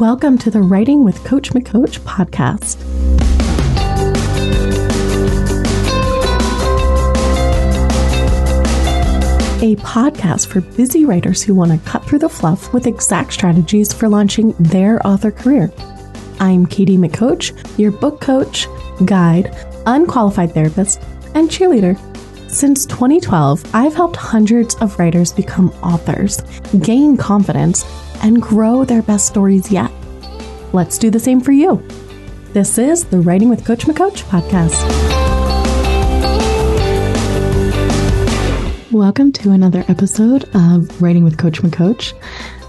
Welcome to the Writing with Coach McCoach podcast. A podcast for busy writers who want to cut through the fluff with exact strategies for launching their author career. I'm Katie McCoach, your book coach, guide, unqualified therapist, and cheerleader. Since 2012, I've helped hundreds of writers become authors, gain confidence, and grow their best stories yet. Let's do the same for you. This is the Writing with Coach McCoach podcast. Welcome to another episode of Writing with Coach McCoach.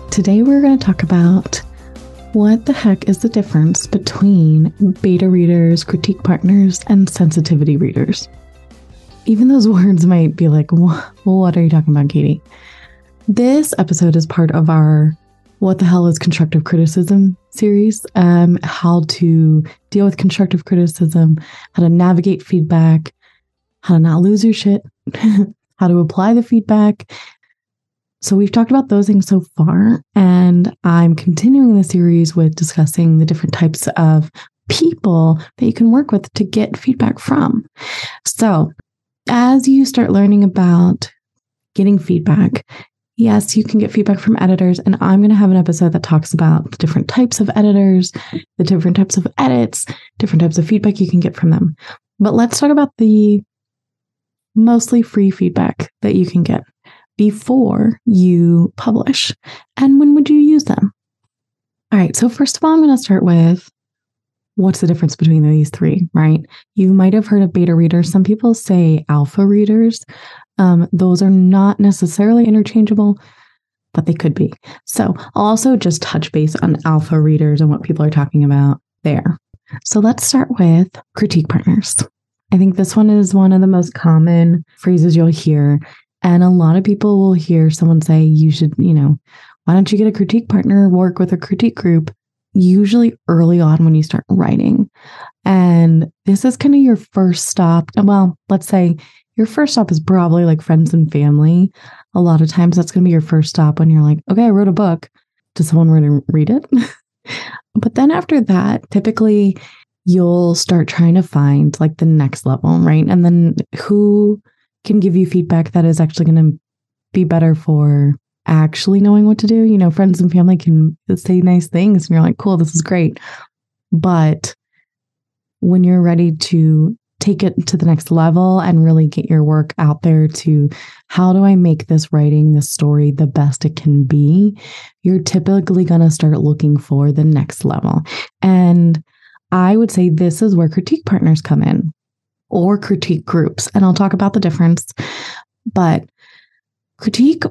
Today we're going to talk about what the heck is the difference between beta readers, critique partners, and sensitivity readers? Even those words might be like, what are you talking about, Katie? This episode is part of our What the Hell is Constructive Criticism series. Um, how to deal with constructive criticism, how to navigate feedback, how to not lose your shit, how to apply the feedback. So, we've talked about those things so far, and I'm continuing the series with discussing the different types of people that you can work with to get feedback from. So, as you start learning about getting feedback, yes, you can get feedback from editors. And I'm going to have an episode that talks about the different types of editors, the different types of edits, different types of feedback you can get from them. But let's talk about the mostly free feedback that you can get before you publish. And when would you use them? All right. So, first of all, I'm going to start with what's the difference between these three, right? You might have heard of beta readers. Some people say alpha readers. Um, those are not necessarily interchangeable, but they could be. So I'll also just touch base on alpha readers and what people are talking about there. So let's start with critique partners. I think this one is one of the most common phrases you'll hear. And a lot of people will hear someone say, you should, you know, why don't you get a critique partner, work with a critique group? Usually early on when you start writing. And this is kind of your first stop. Well, let's say your first stop is probably like friends and family. A lot of times that's going to be your first stop when you're like, okay, I wrote a book. Does someone want to read it? but then after that, typically you'll start trying to find like the next level, right? And then who can give you feedback that is actually going to be better for actually knowing what to do? You know, friends and family can say nice things and you're like, cool, this is great. But when you're ready to take it to the next level and really get your work out there to how do I make this writing, this story the best it can be, you're typically going to start looking for the next level. And I would say this is where critique partners come in or critique groups. And I'll talk about the difference. But critique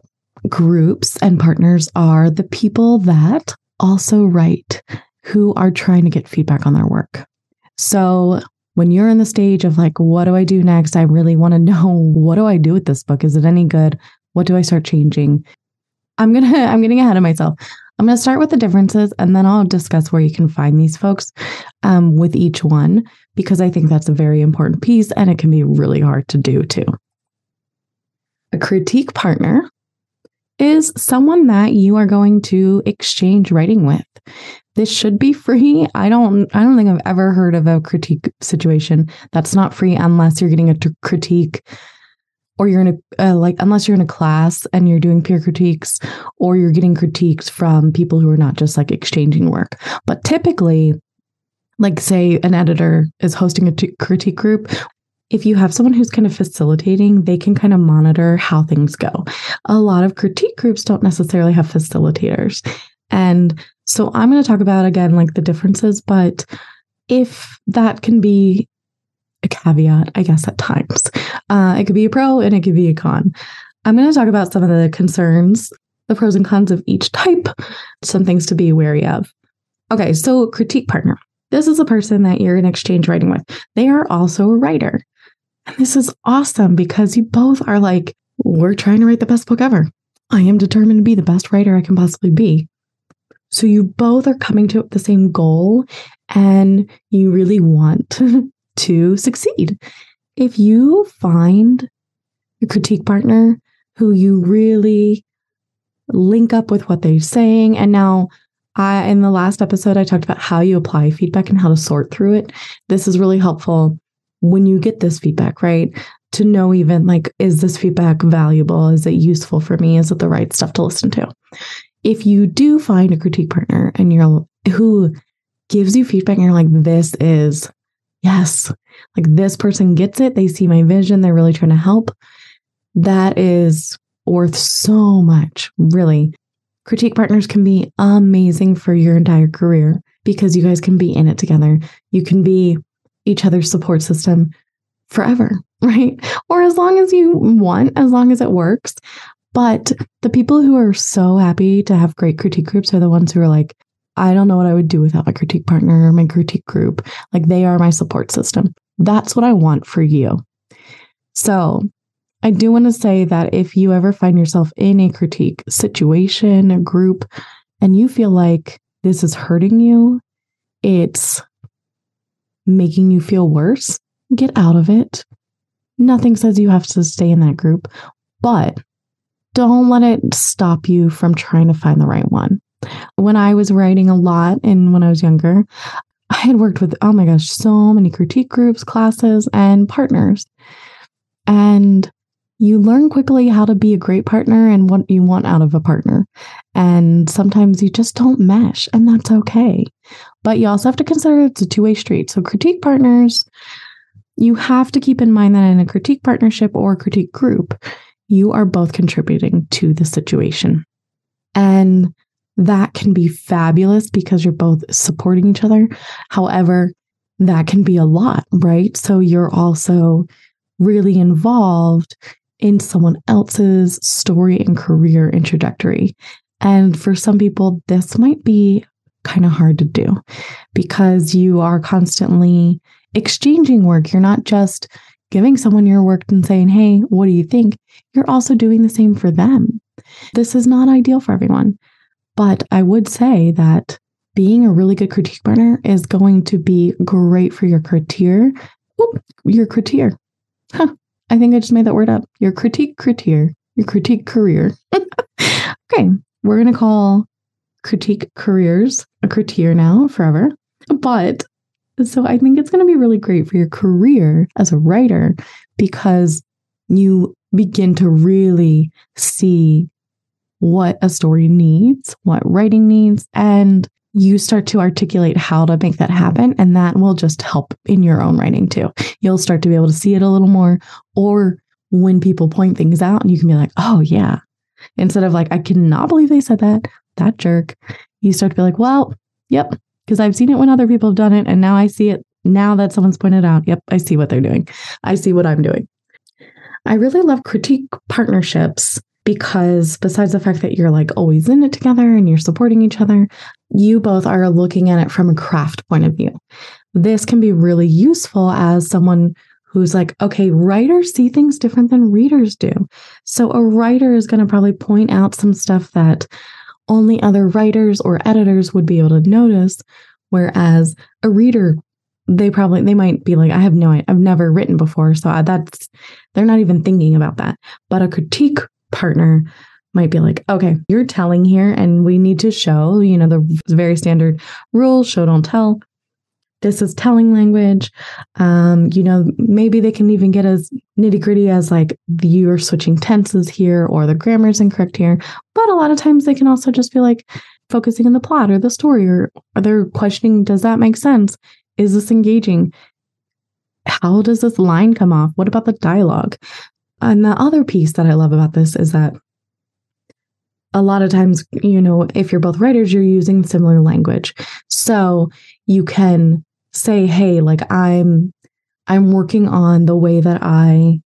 groups and partners are the people that also write who are trying to get feedback on their work. So when you're in the stage of like, what do I do next? I really want to know what do I do with this book? Is it any good? What do I start changing? I'm gonna I'm getting ahead of myself. I'm gonna start with the differences and then I'll discuss where you can find these folks um, with each one because I think that's a very important piece and it can be really hard to do too. A critique partner is someone that you are going to exchange writing with this should be free. I don't I don't think I've ever heard of a critique situation that's not free unless you're getting a t- critique or you're in a uh, like unless you're in a class and you're doing peer critiques or you're getting critiques from people who are not just like exchanging work. But typically like say an editor is hosting a t- critique group if you have someone who's kind of facilitating, they can kind of monitor how things go. A lot of critique groups don't necessarily have facilitators. And so I'm going to talk about again, like the differences, but if that can be a caveat, I guess at times, uh, it could be a pro and it could be a con. I'm going to talk about some of the concerns, the pros and cons of each type, some things to be wary of. Okay, so critique partner. This is a person that you're in exchange writing with. They are also a writer. And this is awesome because you both are like, we're trying to write the best book ever. I am determined to be the best writer I can possibly be. So you both are coming to the same goal and you really want to succeed. If you find a critique partner who you really link up with what they're saying, and now I, in the last episode, I talked about how you apply feedback and how to sort through it. This is really helpful when you get this feedback, right? To know even like, is this feedback valuable? Is it useful for me? Is it the right stuff to listen to? If you do find a critique partner and you're who gives you feedback and you're like, this is yes, like this person gets it. They see my vision. They're really trying to help. That is worth so much, really. Critique partners can be amazing for your entire career because you guys can be in it together. You can be each other's support system forever, right? Or as long as you want, as long as it works. But the people who are so happy to have great critique groups are the ones who are like, I don't know what I would do without my critique partner or my critique group. Like they are my support system. That's what I want for you. So I do want to say that if you ever find yourself in a critique situation, a group, and you feel like this is hurting you, it's making you feel worse, get out of it. Nothing says you have to stay in that group, but don't let it stop you from trying to find the right one. When I was writing a lot and when I was younger, I had worked with, oh my gosh, so many critique groups, classes, and partners. And you learn quickly how to be a great partner and what you want out of a partner. And sometimes you just don't mesh, and that's okay. But you also have to consider it's a two way street. So, critique partners, you have to keep in mind that in a critique partnership or critique group, you are both contributing to the situation. And that can be fabulous because you're both supporting each other. However, that can be a lot, right? So you're also really involved in someone else's story and career and trajectory. And for some people, this might be kind of hard to do because you are constantly exchanging work. You're not just giving someone your work and saying, Hey, what do you think? You're also doing the same for them. This is not ideal for everyone. But I would say that being a really good critique partner is going to be great for your critique. your critique. Huh. I think I just made that word up. Your critique critique, your critique career. okay, we're going to call critique careers a critique now forever. But so I think it's going to be really great for your career as a writer because you begin to really see what a story needs, what writing needs, and you start to articulate how to make that happen. And that will just help in your own writing too. You'll start to be able to see it a little more. Or when people point things out, and you can be like, oh, yeah. Instead of like, I cannot believe they said that, that jerk. You start to be like, well, yep, because I've seen it when other people have done it. And now I see it now that someone's pointed out. Yep, I see what they're doing. I see what I'm doing. I really love critique partnerships because besides the fact that you're like always in it together and you're supporting each other, you both are looking at it from a craft point of view. This can be really useful as someone who's like, okay, writers see things different than readers do. So a writer is going to probably point out some stuff that only other writers or editors would be able to notice. Whereas a reader, they probably, they might be like, I have no, I've never written before. So that's, they're not even thinking about that. But a critique partner might be like, okay, you're telling here, and we need to show, you know, the very standard rule show, don't tell. This is telling language. Um, you know, maybe they can even get as nitty gritty as like you're switching tenses here or the grammar is incorrect here. But a lot of times they can also just be like focusing on the plot or the story or, they're questioning, does that make sense? Is this engaging? How does this line come off? What about the dialogue? And the other piece that I love about this is that a lot of times, you know, if you're both writers, you're using similar language. So you can say, hey, like I'm I'm working on the way that I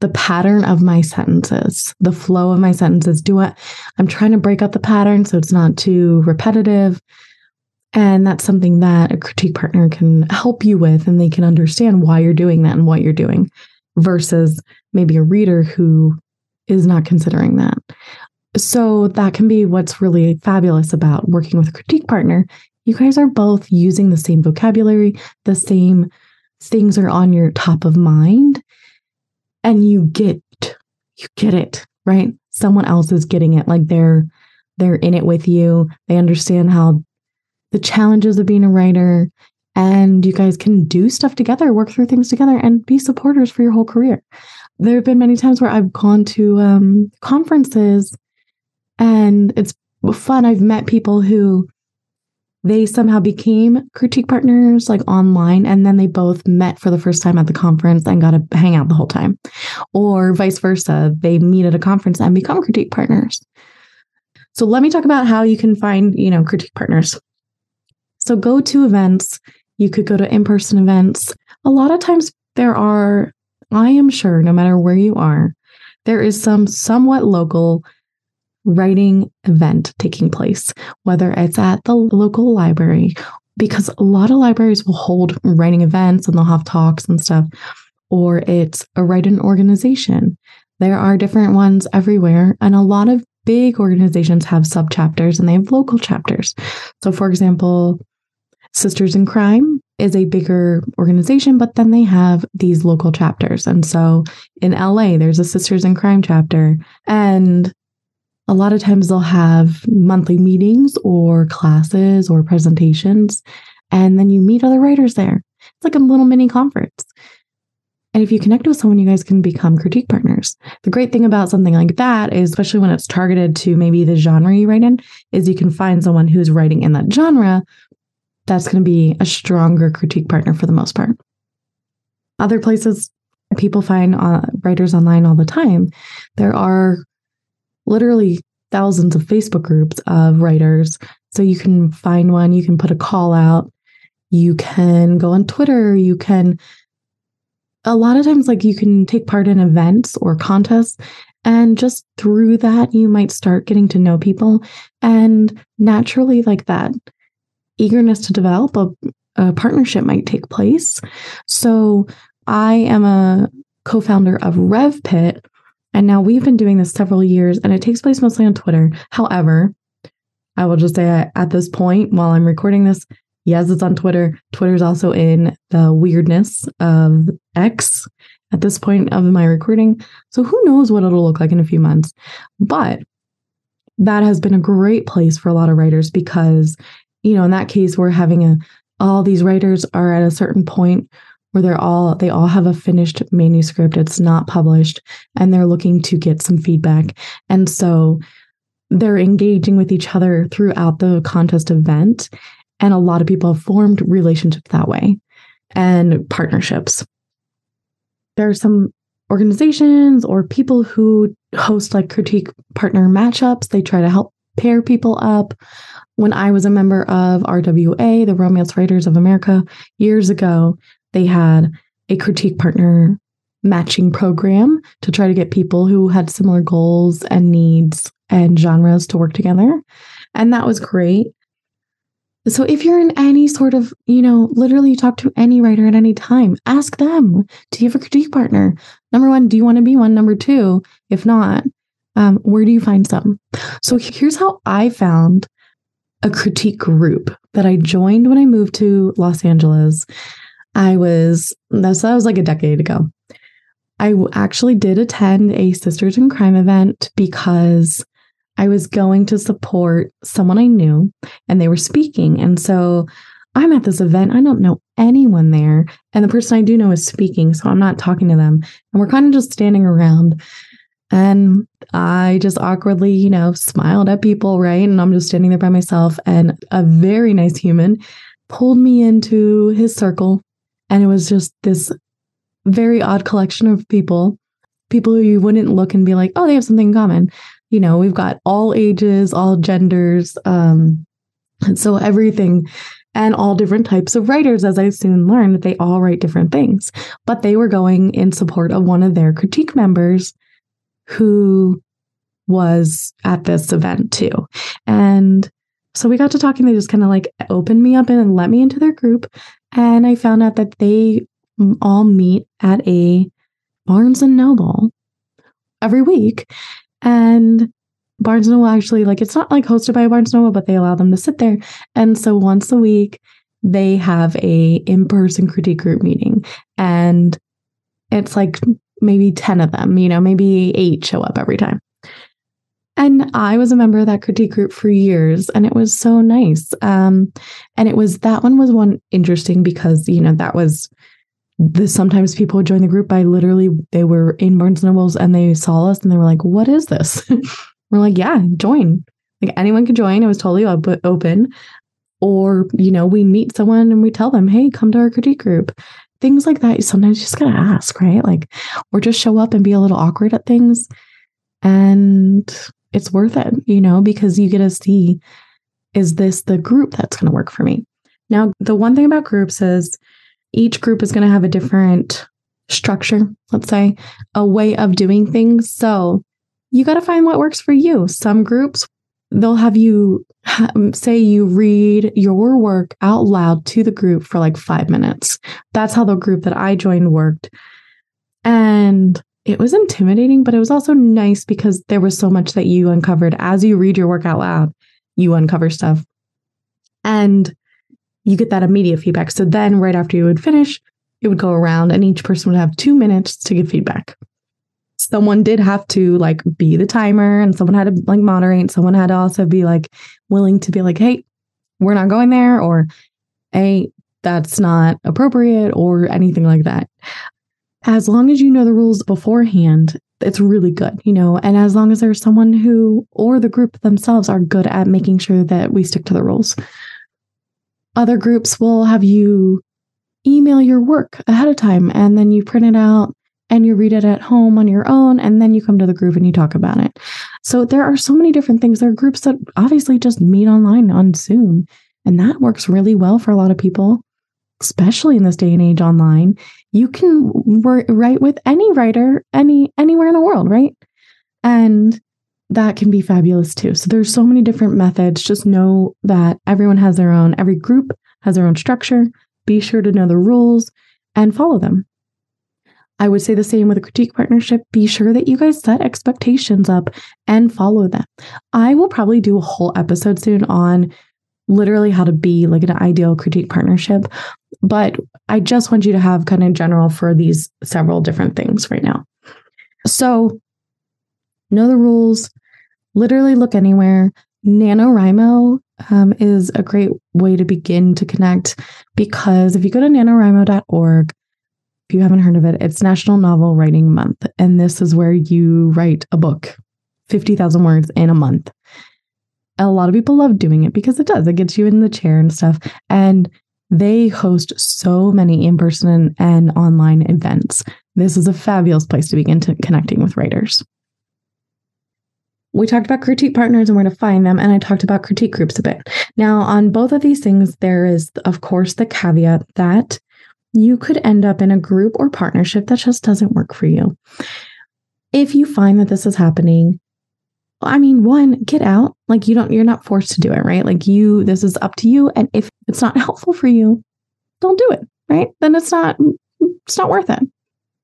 the pattern of my sentences, the flow of my sentences. Do it. I'm trying to break up the pattern so it's not too repetitive. And that's something that a critique partner can help you with, and they can understand why you're doing that and what you're doing versus maybe a reader who is not considering that. So that can be what's really fabulous about working with a critique partner. You guys are both using the same vocabulary, the same things are on your top of mind, and you get you get it, right? Someone else is getting it like they're they're in it with you. They understand how the challenges of being a writer and you guys can do stuff together, work through things together and be supporters for your whole career. There have been many times where I've gone to um, conferences and it's fun. I've met people who they somehow became critique partners like online and then they both met for the first time at the conference and got to hang out the whole time. Or vice versa they meet at a conference and become critique partners. So let me talk about how you can find you know critique partners. So go to events. You could go to in-person events. A lot of times there are i am sure no matter where you are there is some somewhat local writing event taking place, whether it's at the local library, because a lot of libraries will hold writing events and they'll have talks and stuff, or it's a writing organization. There are different ones everywhere, and a lot of big organizations have sub chapters and they have local chapters. So, for example, Sisters in Crime is a bigger organization, but then they have these local chapters. And so in LA, there's a Sisters in Crime chapter. And a lot of times they'll have monthly meetings or classes or presentations, and then you meet other writers there. It's like a little mini conference. And if you connect with someone, you guys can become critique partners. The great thing about something like that is, especially when it's targeted to maybe the genre you write in, is you can find someone who's writing in that genre that's going to be a stronger critique partner for the most part. Other places people find uh, writers online all the time, there are literally thousands of Facebook groups of writers. So you can find one, you can put a call out, you can go on Twitter, you can a lot of times like you can take part in events or contests and just through that you might start getting to know people and naturally like that eagerness to develop a, a partnership might take place. So I am a co-founder of RevPit, and now we've been doing this several years and it takes place mostly on Twitter. However, I will just say at this point, while I'm recording this, yes, it's on Twitter. Twitter's also in the weirdness of X at this point of my recording. So who knows what it'll look like in a few months. But that has been a great place for a lot of writers because, you know, in that case, we're having a all these writers are at a certain point where they're all they all have a finished manuscript. It's not published and they're looking to get some feedback. And so they're engaging with each other throughout the contest event and a lot of people have formed relationships that way and partnerships. There are some organizations or people who host like critique partner matchups. They try to help pair people up. When I was a member of RWA, the Romance Writers of America, years ago, they had a critique partner matching program to try to get people who had similar goals and needs and genres to work together. And that was great. So if you're in any sort of, you know, literally talk to any writer at any time, ask them, do you have a critique partner? Number one, do you want to be one? Number two, if not, um, where do you find some? So here's how I found a critique group that I joined when I moved to Los Angeles. I was, that was like a decade ago. I actually did attend a Sisters in Crime event because I was going to support someone I knew and they were speaking. And so I'm at this event. I don't know anyone there. And the person I do know is speaking. So I'm not talking to them. And we're kind of just standing around. And I just awkwardly, you know, smiled at people, right? And I'm just standing there by myself. And a very nice human pulled me into his circle and it was just this very odd collection of people, people who you wouldn't look and be like, oh, they have something in common. You know, we've got all ages, all genders, um, and so everything and all different types of writers, as I soon learned, they all write different things. But they were going in support of one of their critique members who was at this event too. And so we got to talking. They just kind of like opened me up and let me into their group. And I found out that they all meet at a Barnes and Noble every week. And Barnes and Noble actually, like, it's not like hosted by Barnes and Noble, but they allow them to sit there. And so once a week, they have a in-person critique group meeting. And it's like maybe 10 of them, you know, maybe eight show up every time. And I was a member of that critique group for years and it was so nice. Um, and it was that one was one interesting because, you know, that was the sometimes people would join the group by literally they were in Barnes and Nobles and they saw us and they were like, What is this? we're like, Yeah, join. Like anyone could join. It was totally op- open. Or, you know, we meet someone and we tell them, Hey, come to our critique group. Things like that. You sometimes just gotta ask, right? Like, or just show up and be a little awkward at things. And it's worth it, you know, because you get to see is this the group that's going to work for me? Now, the one thing about groups is each group is going to have a different structure, let's say, a way of doing things. So you got to find what works for you. Some groups, they'll have you um, say you read your work out loud to the group for like five minutes. That's how the group that I joined worked. And it was intimidating, but it was also nice because there was so much that you uncovered as you read your work out loud. You uncover stuff and you get that immediate feedback. So then, right after you would finish, it would go around and each person would have two minutes to give feedback. Someone did have to like be the timer and someone had to like moderate. Someone had to also be like willing to be like, hey, we're not going there, or hey, that's not appropriate, or anything like that as long as you know the rules beforehand, it's really good, you know, and as long as there's someone who or the group themselves are good at making sure that we stick to the rules. Other groups will have you email your work ahead of time and then you print it out and you read it at home on your own and then you come to the group and you talk about it. So there are so many different things. There are groups that obviously just meet online on Zoom and that works really well for a lot of people especially in this day and age online, you can write with any writer any anywhere in the world, right? And that can be fabulous too. So there's so many different methods. Just know that everyone has their own, every group has their own structure. Be sure to know the rules and follow them. I would say the same with a critique partnership. Be sure that you guys set expectations up and follow them. I will probably do a whole episode soon on literally how to be like an ideal critique partnership. But I just want you to have kind of general for these several different things right now. So know the rules, literally look anywhere. NaNoWriMo um, is a great way to begin to connect because if you go to nanowrimo.org, if you haven't heard of it, it's National Novel Writing Month. And this is where you write a book, 50,000 words in a month a lot of people love doing it because it does. It gets you in the chair and stuff. And they host so many in person and online events. This is a fabulous place to begin to connecting with writers. We talked about critique partners and where to find them, and I talked about critique groups a bit. Now, on both of these things, there is, of course, the caveat that you could end up in a group or partnership that just doesn't work for you. If you find that this is happening, I mean, one, get out. Like you don't, you're not forced to do it, right? Like you, this is up to you. And if it's not helpful for you, don't do it, right? Then it's not, it's not worth it.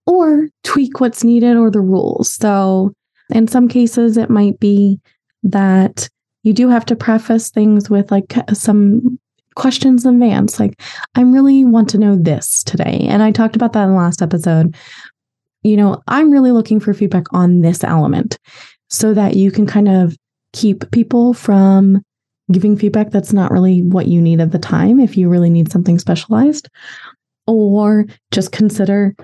Or tweak what's needed or the rules. So in some cases, it might be that you do have to preface things with like some questions in advance. Like, I really want to know this today. And I talked about that in the last episode. You know, I'm really looking for feedback on this element so that you can kind of keep people from giving feedback that's not really what you need at the time if you really need something specialized. Or just consider,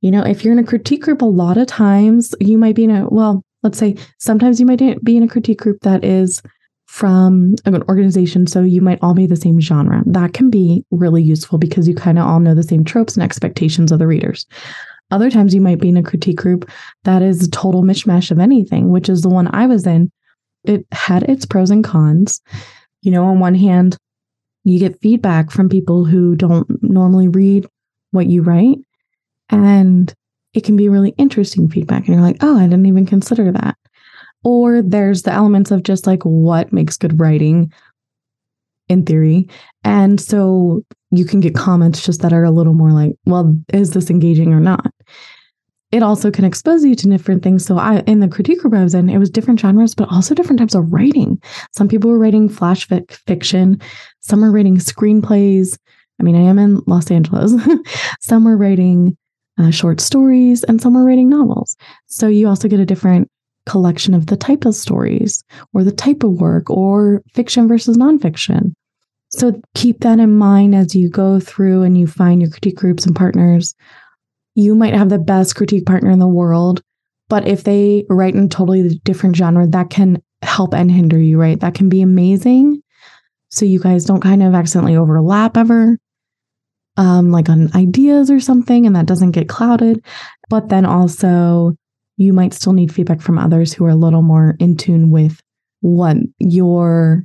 you know, if you're in a critique group, a lot of times you might be in a, well, let's say sometimes you might be in a critique group that is from an organization. So you might all be the same genre. That can be really useful because you kind of all know the same tropes and expectations of the readers. Other times you might be in a critique group that is a total mishmash of anything, which is the one I was in. It had its pros and cons. You know, on one hand, you get feedback from people who don't normally read what you write. And it can be really interesting feedback. And you're like, oh, I didn't even consider that. Or there's the elements of just like what makes good writing in theory. And so you can get comments just that are a little more like, well, is this engaging or not? It also can expose you to different things. So I in the critique group I was in, it was different genres, but also different types of writing. Some people were writing flash fic- fiction, some were writing screenplays. I mean, I am in Los Angeles. some were writing uh, short stories, and some were writing novels. So you also get a different collection of the type of stories or the type of work or fiction versus nonfiction. So keep that in mind as you go through and you find your critique groups and partners. You might have the best critique partner in the world, but if they write in a totally different genre, that can help and hinder you, right? That can be amazing. So you guys don't kind of accidentally overlap ever, um, like on ideas or something, and that doesn't get clouded. But then also, you might still need feedback from others who are a little more in tune with what your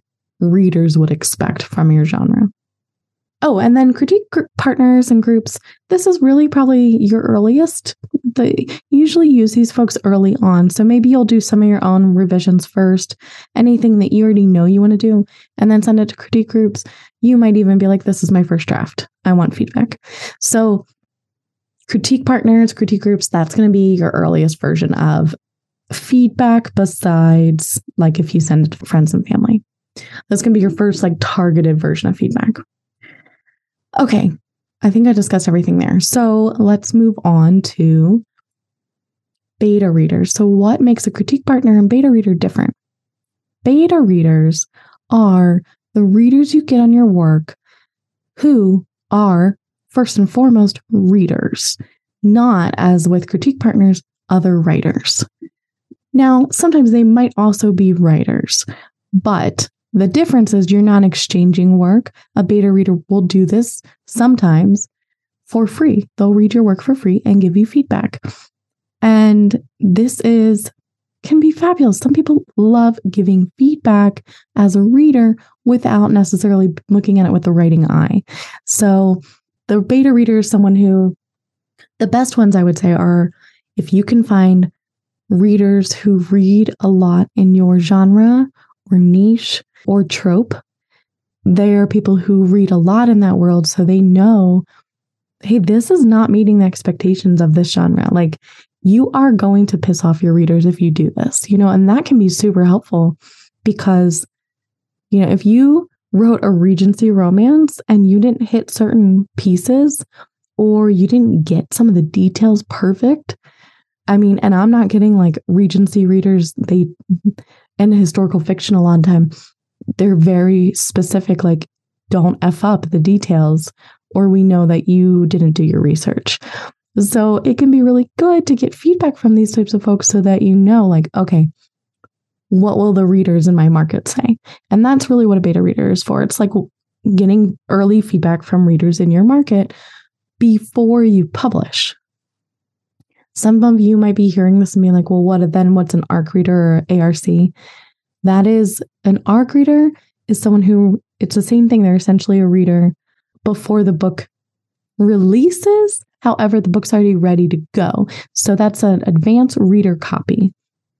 readers would expect from your genre. Oh, and then critique partners and groups. This is really probably your earliest. They usually use these folks early on. So maybe you'll do some of your own revisions first, anything that you already know you want to do, and then send it to critique groups. You might even be like, this is my first draft. I want feedback. So critique partners, critique groups, that's going to be your earliest version of feedback besides like if you send it to friends and family. That's going to be your first like targeted version of feedback. Okay, I think I discussed everything there. So let's move on to beta readers. So, what makes a critique partner and beta reader different? Beta readers are the readers you get on your work who are, first and foremost, readers, not as with critique partners, other writers. Now, sometimes they might also be writers, but the difference is you're not exchanging work. A beta reader will do this sometimes for free. They'll read your work for free and give you feedback. And this is can be fabulous. Some people love giving feedback as a reader without necessarily looking at it with the writing eye. So the beta reader is someone who the best ones I would say are if you can find readers who read a lot in your genre or niche or trope. They are people who read a lot in that world, so they know, hey, this is not meeting the expectations of this genre. Like, you are going to piss off your readers if you do this, you know, and that can be super helpful because, you know, if you wrote a Regency romance and you didn't hit certain pieces or you didn't get some of the details perfect, I mean, and I'm not getting like Regency readers, they, and historical fiction a lot of time, they're very specific, like, don't F up the details, or we know that you didn't do your research. So it can be really good to get feedback from these types of folks so that you know, like, okay, what will the readers in my market say? And that's really what a beta reader is for. It's like getting early feedback from readers in your market before you publish. Some of you might be hearing this and be like, well, what then? What's an ARC reader or ARC? That is an ARC reader is someone who it's the same thing. They're essentially a reader before the book releases. However, the book's already ready to go. So that's an advanced reader copy.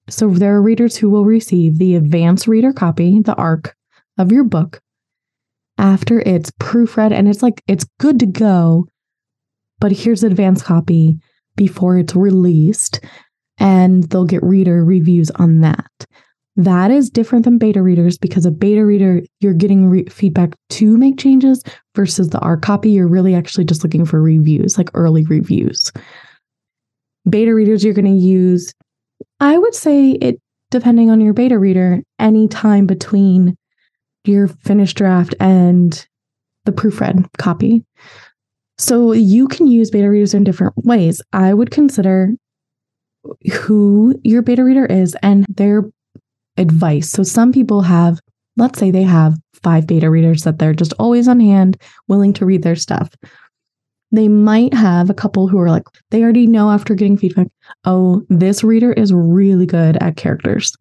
So there are readers who will receive the advanced reader copy, the ARC of your book after it's proofread and it's like it's good to go. But here's the advanced copy before it's released and they'll get reader reviews on that. That is different than beta readers because a beta reader, you're getting re- feedback to make changes versus the ARC copy, you're really actually just looking for reviews, like early reviews. Beta readers, you're going to use, I would say it, depending on your beta reader, any time between your finished draft and the proofread copy. So you can use beta readers in different ways. I would consider who your beta reader is and their advice. So some people have, let's say they have five beta readers that they're just always on hand, willing to read their stuff. They might have a couple who are like, they already know after getting feedback, oh, this reader is really good at characters,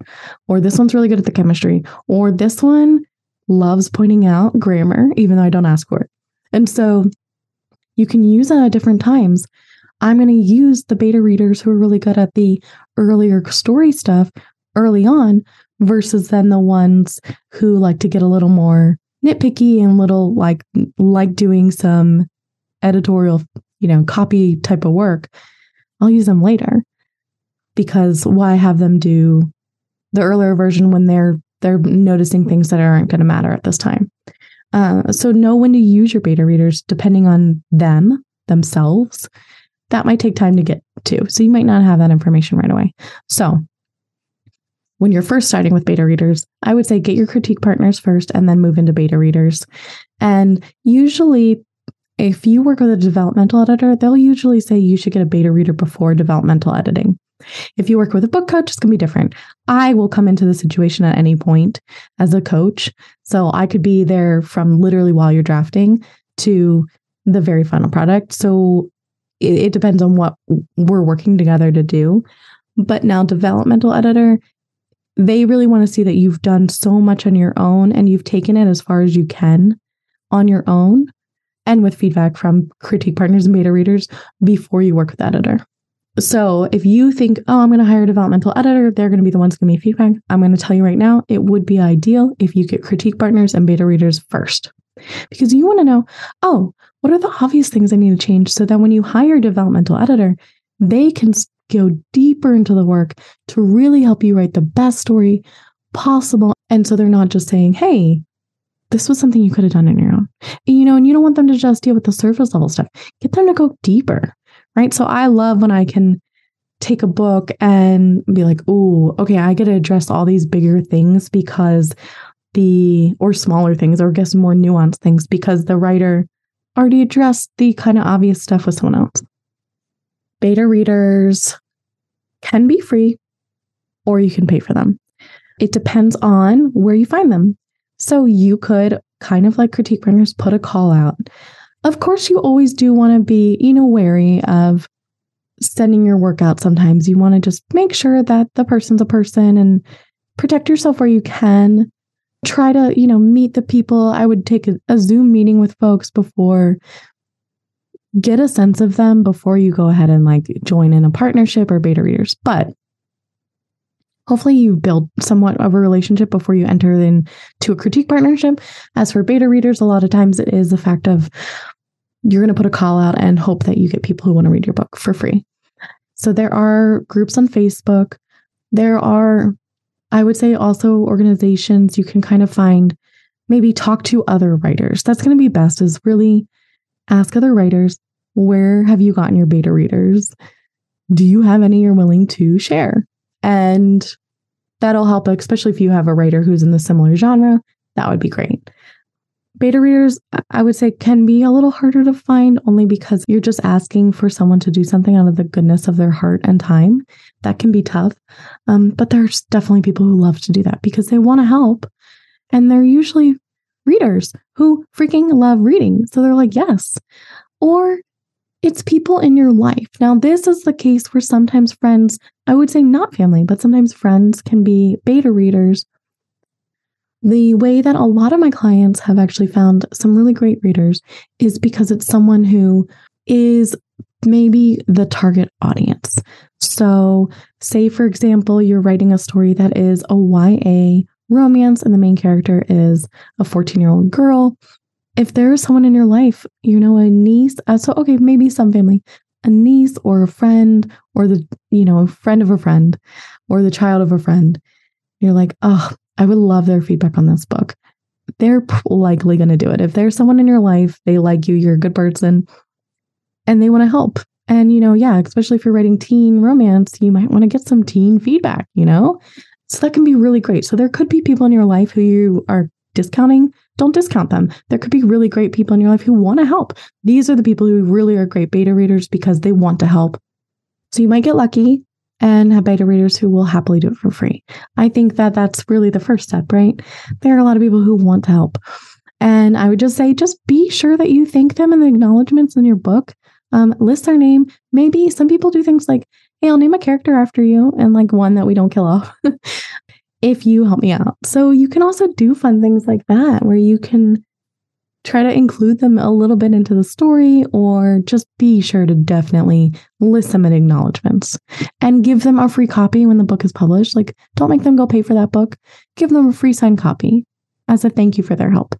or this one's really good at the chemistry, or this one loves pointing out grammar, even though I don't ask for it. And so you can use that at different times. I'm going to use the beta readers who are really good at the earlier story stuff early on versus then the ones who like to get a little more nitpicky and little like like doing some editorial, you know, copy type of work. I'll use them later because why have them do the earlier version when they're they're noticing things that aren't going to matter at this time. Uh, so know when to use your beta readers depending on them themselves. That might take time to get to, so you might not have that information right away. So when you're first starting with beta readers, I would say get your critique partners first and then move into beta readers. And usually, if you work with a developmental editor, they'll usually say you should get a beta reader before developmental editing. If you work with a book coach, it's going to be different. I will come into the situation at any point as a coach. So I could be there from literally while you're drafting to the very final product. So it, it depends on what we're working together to do. But now, developmental editor, they really want to see that you've done so much on your own and you've taken it as far as you can on your own and with feedback from critique partners and beta readers before you work with editor. So if you think, oh, I'm going to hire a developmental editor, they're going to be the ones giving me feedback. I'm going to tell you right now, it would be ideal if you get critique partners and beta readers first. Because you want to know, oh, what are the obvious things I need to change so that when you hire a developmental editor, they can go deeper into the work to really help you write the best story possible. And so they're not just saying, hey, this was something you could have done on your own. You know, and you don't want them to just deal with the surface level stuff. Get them to go deeper, right? So I love when I can take a book and be like, "Ooh, okay, I get to address all these bigger things because the, or smaller things, or I guess more nuanced things because the writer already addressed the kind of obvious stuff with someone else. Beta readers can be free or you can pay for them. It depends on where you find them. So you could kind of like critique partners put a call out. Of course, you always do want to be, you know, wary of sending your work out sometimes. You want to just make sure that the person's a person and protect yourself where you can. Try to, you know, meet the people. I would take a, Zoom meeting with folks before get a sense of them before you go ahead and like join in a partnership or beta readers. But hopefully you build somewhat of a relationship before you enter into a critique partnership. As for beta readers, a lot of times it is the fact of you're going to put a call out and hope that you get people who want to read your book for free. So there are groups on Facebook. There are, I would say, also organizations you can kind of find, maybe talk to other writers. That's going to be best, is really ask other writers where have you gotten your beta readers? Do you have any you're willing to share? And that'll help, especially if you have a writer who's in the similar genre. That would be great. Beta readers, I would say, can be a little harder to find only because you're just asking for someone to do something out of the goodness of their heart and time. That can be tough. Um, but there's definitely people who love to do that because they want to help. And they're usually readers who freaking love reading. So they're like, yes. Or it's people in your life. Now, this is the case where sometimes friends, I would say not family, but sometimes friends can be beta readers. The way that a lot of my clients have actually found some really great readers is because it's someone who is maybe the target audience. So, say, for example, you're writing a story that is a YA romance and the main character is a 14 year old girl. If there is someone in your life, you know, a niece, uh, so okay, maybe some family, a niece or a friend or the, you know, a friend of a friend or the child of a friend, you're like, oh, I would love their feedback on this book. They're likely going to do it. If there's someone in your life, they like you, you're a good person, and they want to help. And, you know, yeah, especially if you're writing teen romance, you might want to get some teen feedback, you know? So that can be really great. So there could be people in your life who you are discounting. Don't discount them. There could be really great people in your life who want to help. These are the people who really are great beta readers because they want to help. So you might get lucky and have beta readers who will happily do it for free. I think that that's really the first step, right? There are a lot of people who want to help. And I would just say, just be sure that you thank them in the acknowledgments in your book. Um, list their name. Maybe some people do things like, hey, I'll name a character after you and like one that we don't kill off if you help me out. So you can also do fun things like that where you can try to include them a little bit into the story or just be sure to definitely list them in acknowledgments and give them a free copy when the book is published. Like, don't make them go pay for that book. Give them a free signed copy as a thank you for their help.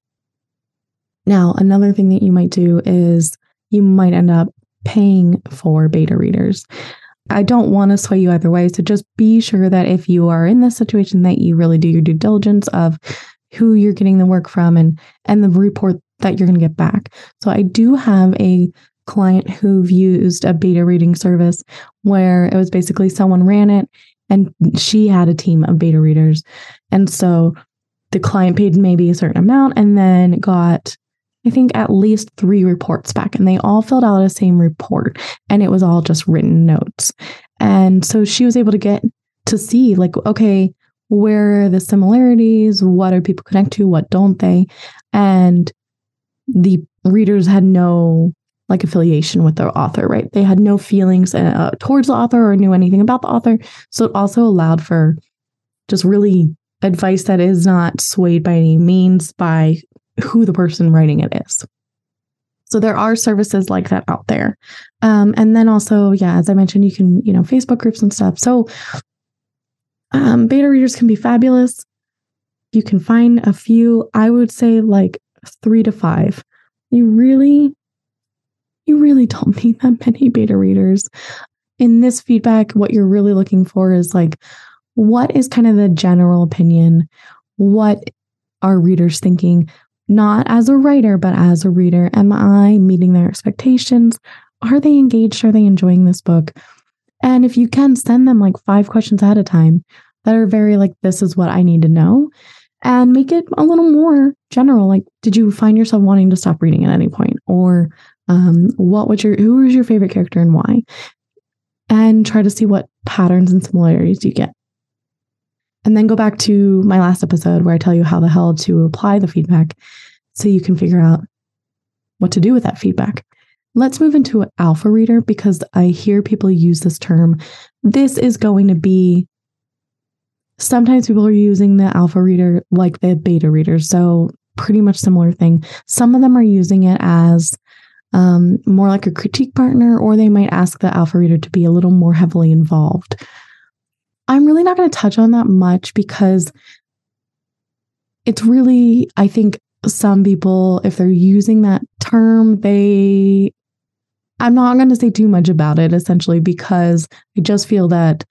Now, another thing that you might do is you might end up paying for beta readers. I don't want to sway you either way. So just be sure that if you are in this situation that you really do your due diligence of who you're getting the work from and and the report that you're going to get back. So I do have a client who've used a beta reading service where it was basically someone ran it and she had a team of beta readers. And so the client paid maybe a certain amount and then got I think at least three reports back, and they all filled out a same report, and it was all just written notes. And so she was able to get to see, like, okay, where are the similarities? What do people connect to? What don't they? And the readers had no like affiliation with the author, right? They had no feelings uh, towards the author or knew anything about the author. So it also allowed for just really advice that is not swayed by any means by who the person writing it is. So there are services like that out there. Um, and then also, yeah, as I mentioned, you can, you know, Facebook groups and stuff. So um, beta readers can be fabulous. You can find a few, I would say like three to five. You really you really don't need that many beta readers. In this feedback, what you're really looking for is like, what is kind of the general opinion? What are readers thinking? Not as a writer, but as a reader. Am I meeting their expectations? Are they engaged? Are they enjoying this book? And if you can send them like five questions ahead of time that are very like, this is what I need to know, and make it a little more general. Like, did you find yourself wanting to stop reading at any point? Or um, what was your who was your favorite character and why? And try to see what patterns and similarities you get. And then go back to my last episode where I tell you how the hell to apply the feedback so you can figure out what to do with that feedback. Let's move into alpha reader because I hear people use this term. This is going to be sometimes people are using the alpha reader like the beta reader. So, pretty much similar thing. Some of them are using it as um, more like a critique partner, or they might ask the alpha reader to be a little more heavily involved. I'm really not going to touch on that much because it's really, I think some people, if they're using that term, they, I'm not going to say too much about it essentially because I just feel that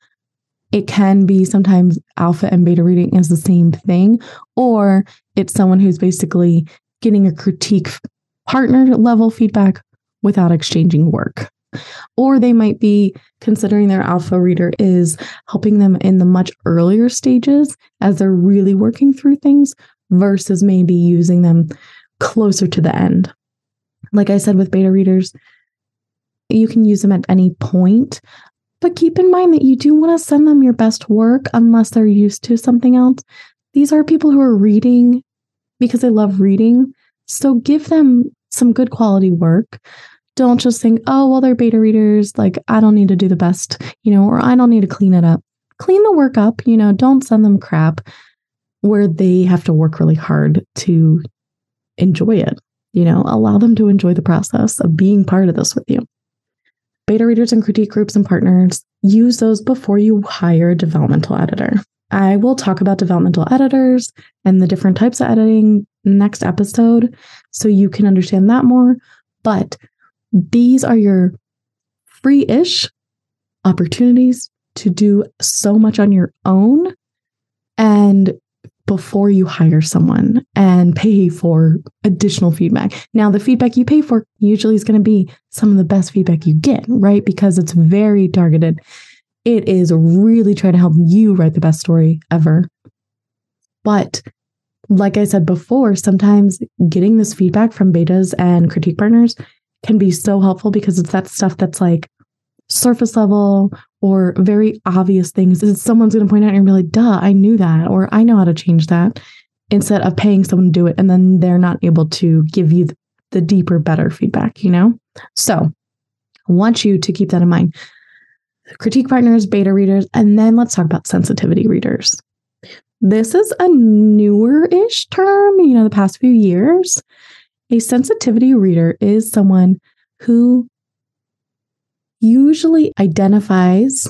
it can be sometimes alpha and beta reading is the same thing, or it's someone who's basically getting a critique partner level feedback without exchanging work. Or they might be considering their alpha reader is helping them in the much earlier stages as they're really working through things versus maybe using them closer to the end. Like I said with beta readers, you can use them at any point, but keep in mind that you do want to send them your best work unless they're used to something else. These are people who are reading because they love reading. So give them some good quality work. Don't just think, oh, well, they're beta readers. Like, I don't need to do the best, you know, or I don't need to clean it up. Clean the work up, you know, don't send them crap where they have to work really hard to enjoy it. You know, allow them to enjoy the process of being part of this with you. Beta readers and critique groups and partners, use those before you hire a developmental editor. I will talk about developmental editors and the different types of editing next episode so you can understand that more. But these are your free ish opportunities to do so much on your own and before you hire someone and pay for additional feedback. Now, the feedback you pay for usually is going to be some of the best feedback you get, right? Because it's very targeted. It is really trying to help you write the best story ever. But like I said before, sometimes getting this feedback from betas and critique partners can be so helpful because it's that stuff that's like surface level or very obvious things. Is someone's going to point out and you're like, duh, I knew that, or I know how to change that, instead of paying someone to do it and then they're not able to give you the deeper, better feedback, you know? So I want you to keep that in mind. Critique partners, beta readers, and then let's talk about sensitivity readers. This is a newer ish term, you know, the past few years. A sensitivity reader is someone who usually identifies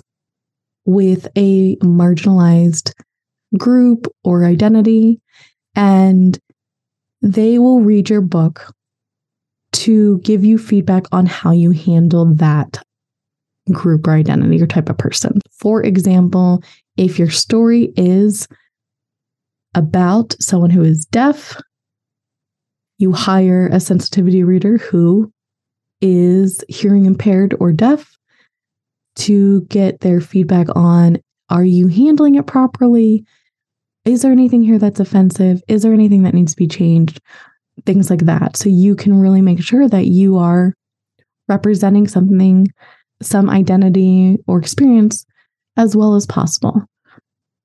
with a marginalized group or identity, and they will read your book to give you feedback on how you handle that group or identity or type of person. For example, if your story is about someone who is deaf. You hire a sensitivity reader who is hearing impaired or deaf to get their feedback on Are you handling it properly? Is there anything here that's offensive? Is there anything that needs to be changed? Things like that. So you can really make sure that you are representing something, some identity or experience as well as possible.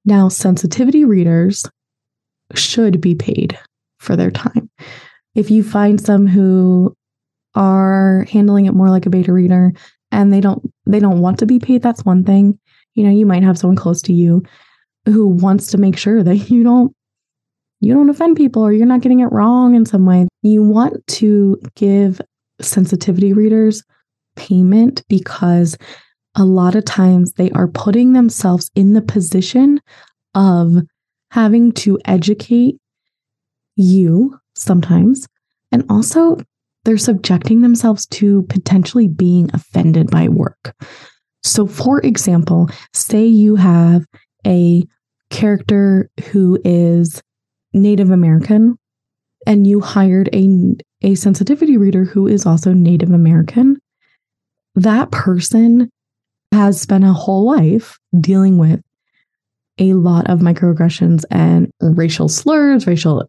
Now, sensitivity readers should be paid for their time. If you find some who are handling it more like a beta reader and they don't they don't want to be paid, that's one thing. You know, you might have someone close to you who wants to make sure that you don't you don't offend people or you're not getting it wrong in some way. You want to give sensitivity readers payment because a lot of times they are putting themselves in the position of having to educate you sometimes. And also, they're subjecting themselves to potentially being offended by work. So, for example, say you have a character who is Native American and you hired a, a sensitivity reader who is also Native American. That person has spent a whole life dealing with a lot of microaggressions and racial slurs, racial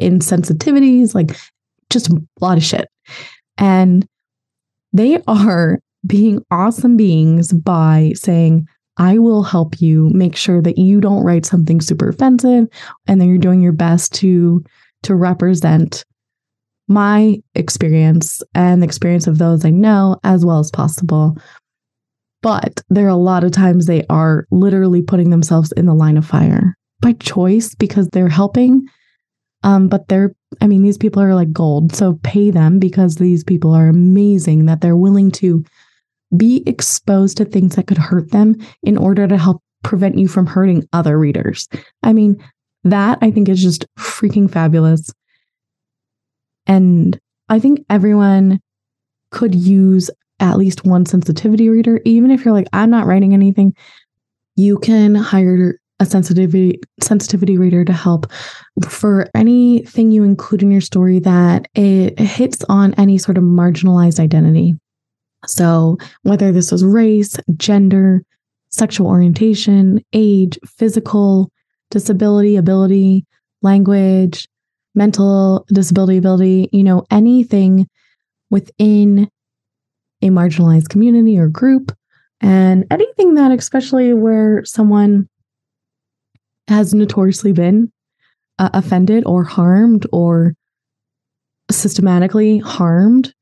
insensitivities, like just a lot of shit. And they are being awesome beings by saying, I will help you make sure that you don't write something super offensive and then you're doing your best to to represent my experience and the experience of those I know as well as possible but there are a lot of times they are literally putting themselves in the line of fire by choice because they're helping. Um, but they're, I mean, these people are like gold. So pay them because these people are amazing that they're willing to be exposed to things that could hurt them in order to help prevent you from hurting other readers. I mean, that I think is just freaking fabulous. And I think everyone could use at least one sensitivity reader. Even if you're like, I'm not writing anything, you can hire a sensitivity sensitivity reader to help for anything you include in your story that it hits on any sort of marginalized identity. So, whether this was race, gender, sexual orientation, age, physical disability, ability, language, mental disability, ability, you know, anything within a marginalized community or group, and anything that, especially where someone has notoriously been uh, offended or harmed or systematically harmed,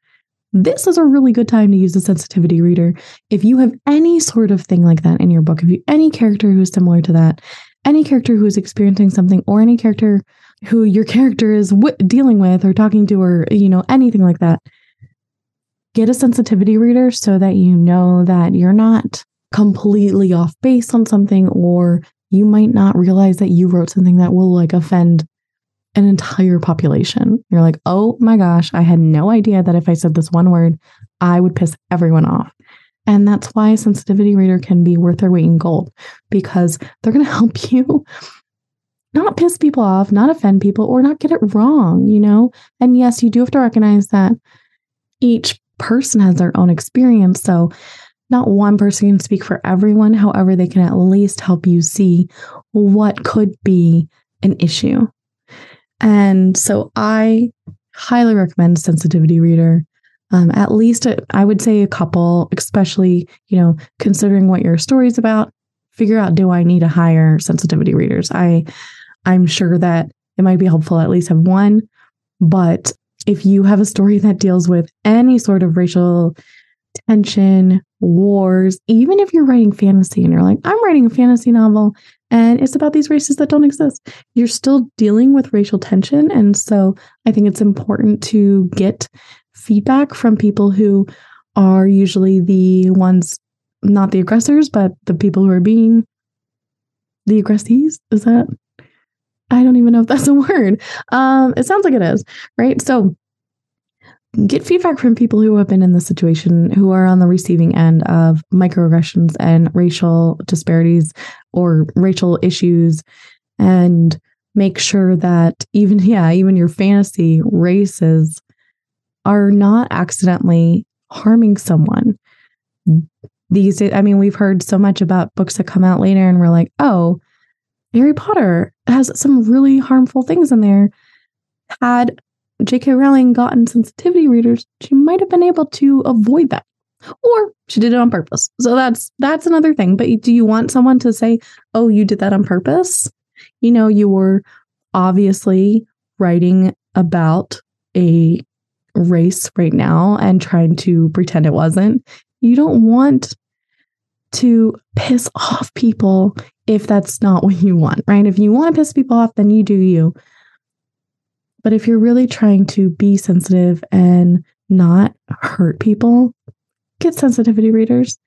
this is a really good time to use a sensitivity reader. If you have any sort of thing like that in your book, if you any character who is similar to that, any character who is experiencing something, or any character who your character is w- dealing with or talking to, or you know anything like that, get a sensitivity reader so that you know that you're not completely off base on something or you might not realize that you wrote something that will like offend an entire population. You're like, "Oh my gosh, I had no idea that if I said this one word, I would piss everyone off." And that's why a sensitivity reader can be worth their weight in gold because they're going to help you not piss people off, not offend people, or not get it wrong, you know? And yes, you do have to recognize that each person has their own experience. So, not one person can speak for everyone. However, they can at least help you see what could be an issue. And so, I highly recommend Sensitivity Reader. Um, at least a, I would say a couple, especially, you know, considering what your story is about, figure out do I need to hire sensitivity readers? I I'm sure that it might be helpful at least have one, but if you have a story that deals with any sort of racial tension, wars, even if you're writing fantasy and you're like, I'm writing a fantasy novel and it's about these races that don't exist, you're still dealing with racial tension. And so I think it's important to get feedback from people who are usually the ones, not the aggressors, but the people who are being the aggressees. Is that I don't even know if that's a word. Um, it sounds like it is, right? So get feedback from people who have been in this situation, who are on the receiving end of microaggressions and racial disparities or racial issues, and make sure that even, yeah, even your fantasy races are not accidentally harming someone. these days, I mean, we've heard so much about books that come out later and we're like, oh, Harry Potter has some really harmful things in there. Had J.K. Rowling gotten sensitivity readers, she might have been able to avoid that. Or she did it on purpose. So that's that's another thing. But do you want someone to say, "Oh, you did that on purpose"? You know, you were obviously writing about a race right now and trying to pretend it wasn't. You don't want to piss off people if that's not what you want, right? If you want to piss people off, then you do you. But if you're really trying to be sensitive and not hurt people, get sensitivity readers.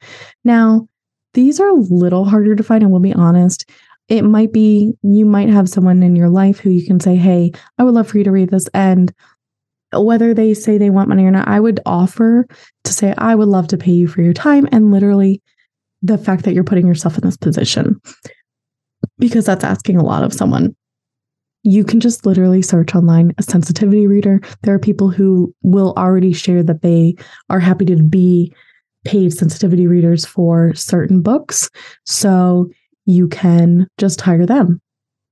Now, these are a little harder to find, and we'll be honest. It might be you might have someone in your life who you can say, Hey, I would love for you to read this. And whether they say they want money or not, I would offer to say, I would love to pay you for your time and literally the fact that you're putting yourself in this position because that's asking a lot of someone. You can just literally search online a sensitivity reader. There are people who will already share that they are happy to be paid sensitivity readers for certain books. So you can just hire them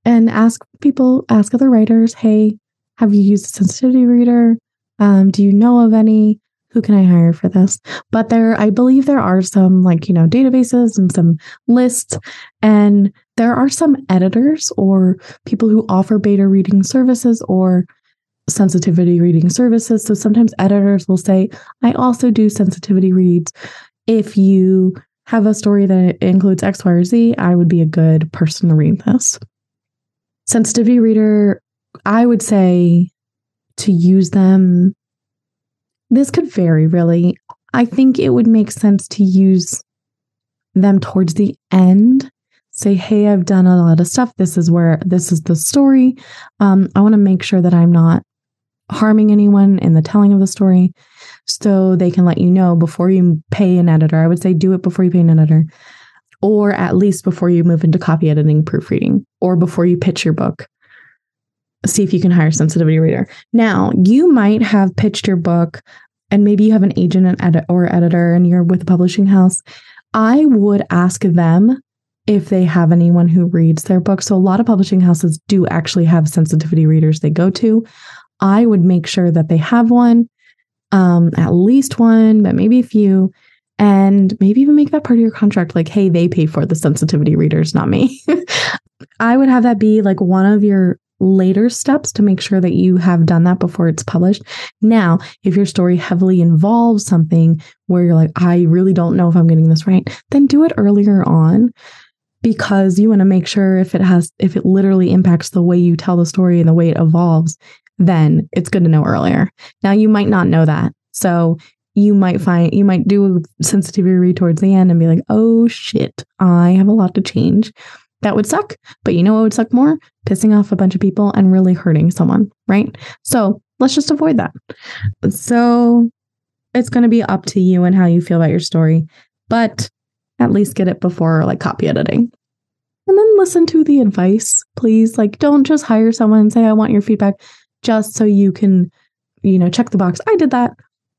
and ask people, ask other writers, hey, have you used a sensitivity reader? Um, do you know of any? who can I hire for this? But there, I believe there are some like, you know, databases and some lists. And there are some editors or people who offer beta reading services or sensitivity reading services. So sometimes editors will say, I also do sensitivity reads. If you have a story that includes X, Y, or Z, I would be a good person to read this. Sensitivity reader, I would say to use them this could vary, really. I think it would make sense to use them towards the end. Say, hey, I've done a lot of stuff. This is where this is the story. Um, I want to make sure that I'm not harming anyone in the telling of the story. So they can let you know before you pay an editor. I would say do it before you pay an editor, or at least before you move into copy editing, proofreading, or before you pitch your book. See if you can hire a sensitivity reader. Now, you might have pitched your book and maybe you have an agent and edit or editor and you're with a publishing house, I would ask them if they have anyone who reads their book. So a lot of publishing houses do actually have sensitivity readers they go to. I would make sure that they have one, um, at least one, but maybe a few, and maybe even make that part of your contract like, hey, they pay for the sensitivity readers, not me. I would have that be like one of your later steps to make sure that you have done that before it's published. Now, if your story heavily involves something where you're like, I really don't know if I'm getting this right, then do it earlier on because you want to make sure if it has, if it literally impacts the way you tell the story and the way it evolves, then it's good to know earlier. Now, you might not know that. So, you might find you might do a sensitivity read towards the end and be like, oh shit, I have a lot to change. That would suck. But you know what would suck more? Pissing off a bunch of people and really hurting someone, right? So let's just avoid that. So it's going to be up to you and how you feel about your story, but at least get it before like copy editing. And then listen to the advice, please. Like, don't just hire someone and say, I want your feedback just so you can, you know, check the box. I did that.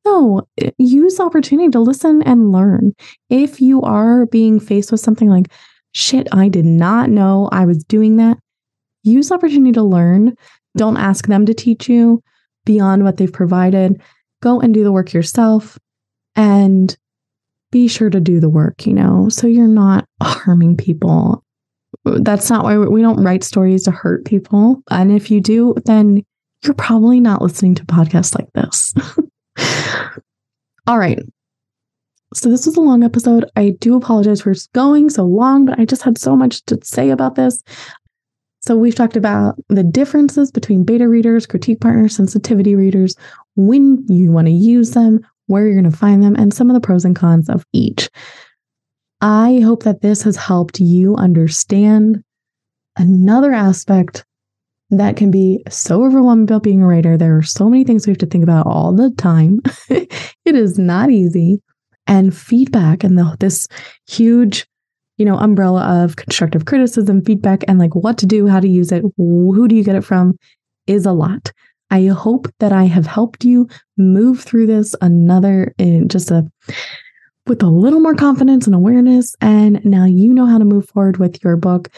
No, use the opportunity to listen and learn. If you are being faced with something like, shit, I did not know I was doing that. Use opportunity to learn. Don't ask them to teach you beyond what they've provided. Go and do the work yourself and be sure to do the work, you know, so you're not harming people. That's not why we don't write stories to hurt people. And if you do, then you're probably not listening to podcasts like this. All right. So, this was a long episode. I do apologize for going so long, but I just had so much to say about this. So, we've talked about the differences between beta readers, critique partners, sensitivity readers, when you want to use them, where you're going to find them, and some of the pros and cons of each. I hope that this has helped you understand another aspect that can be so overwhelming about being a writer. There are so many things we have to think about all the time. it is not easy and feedback and the, this huge you know umbrella of constructive criticism feedback and like what to do how to use it who do you get it from is a lot i hope that i have helped you move through this another in just a with a little more confidence and awareness. And now you know how to move forward with your book.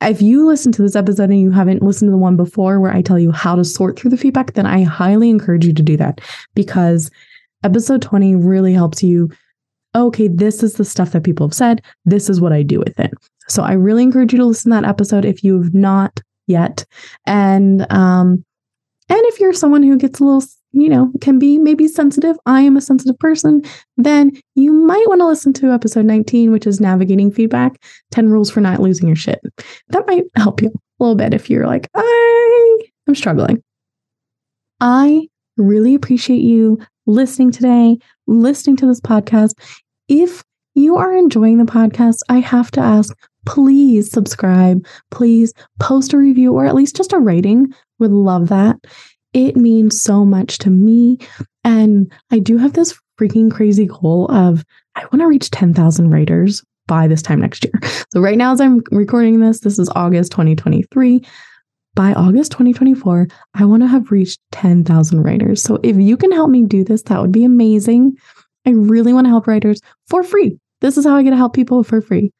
If you listen to this episode and you haven't listened to the one before where I tell you how to sort through the feedback, then I highly encourage you to do that because episode 20 really helps you. Okay, this is the stuff that people have said. This is what I do with it. So I really encourage you to listen to that episode if you have not yet. And um, and if you're someone who gets a little, you know, can be maybe sensitive, I am a sensitive person, then you might want to listen to episode 19, which is navigating feedback 10 rules for not losing your shit. That might help you a little bit if you're like, I am struggling. I really appreciate you listening today, listening to this podcast. If you are enjoying the podcast, I have to ask please subscribe. Please post a review or at least just a rating. Would love that. It means so much to me. And I do have this freaking crazy goal of I want to reach 10,000 writers by this time next year. So, right now, as I'm recording this, this is August 2023. By August 2024, I want to have reached 10,000 writers. So, if you can help me do this, that would be amazing. I really want to help writers for free. This is how I get to help people for free.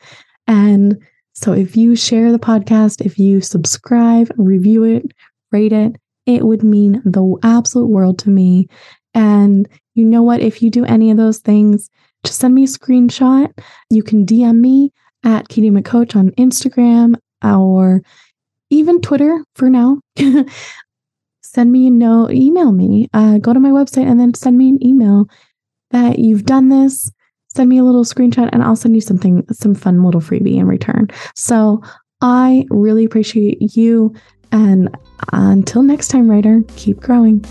And so if you share the podcast, if you subscribe, review it, rate it, it would mean the absolute world to me. And you know what? If you do any of those things, just send me a screenshot. You can DM me at Katie McCoach on Instagram or even Twitter for now. send me a note, email me, uh, go to my website and then send me an email that you've done this send me a little screenshot and I'll send you something, some fun little freebie in return. So I really appreciate you. And until next time, writer, keep growing.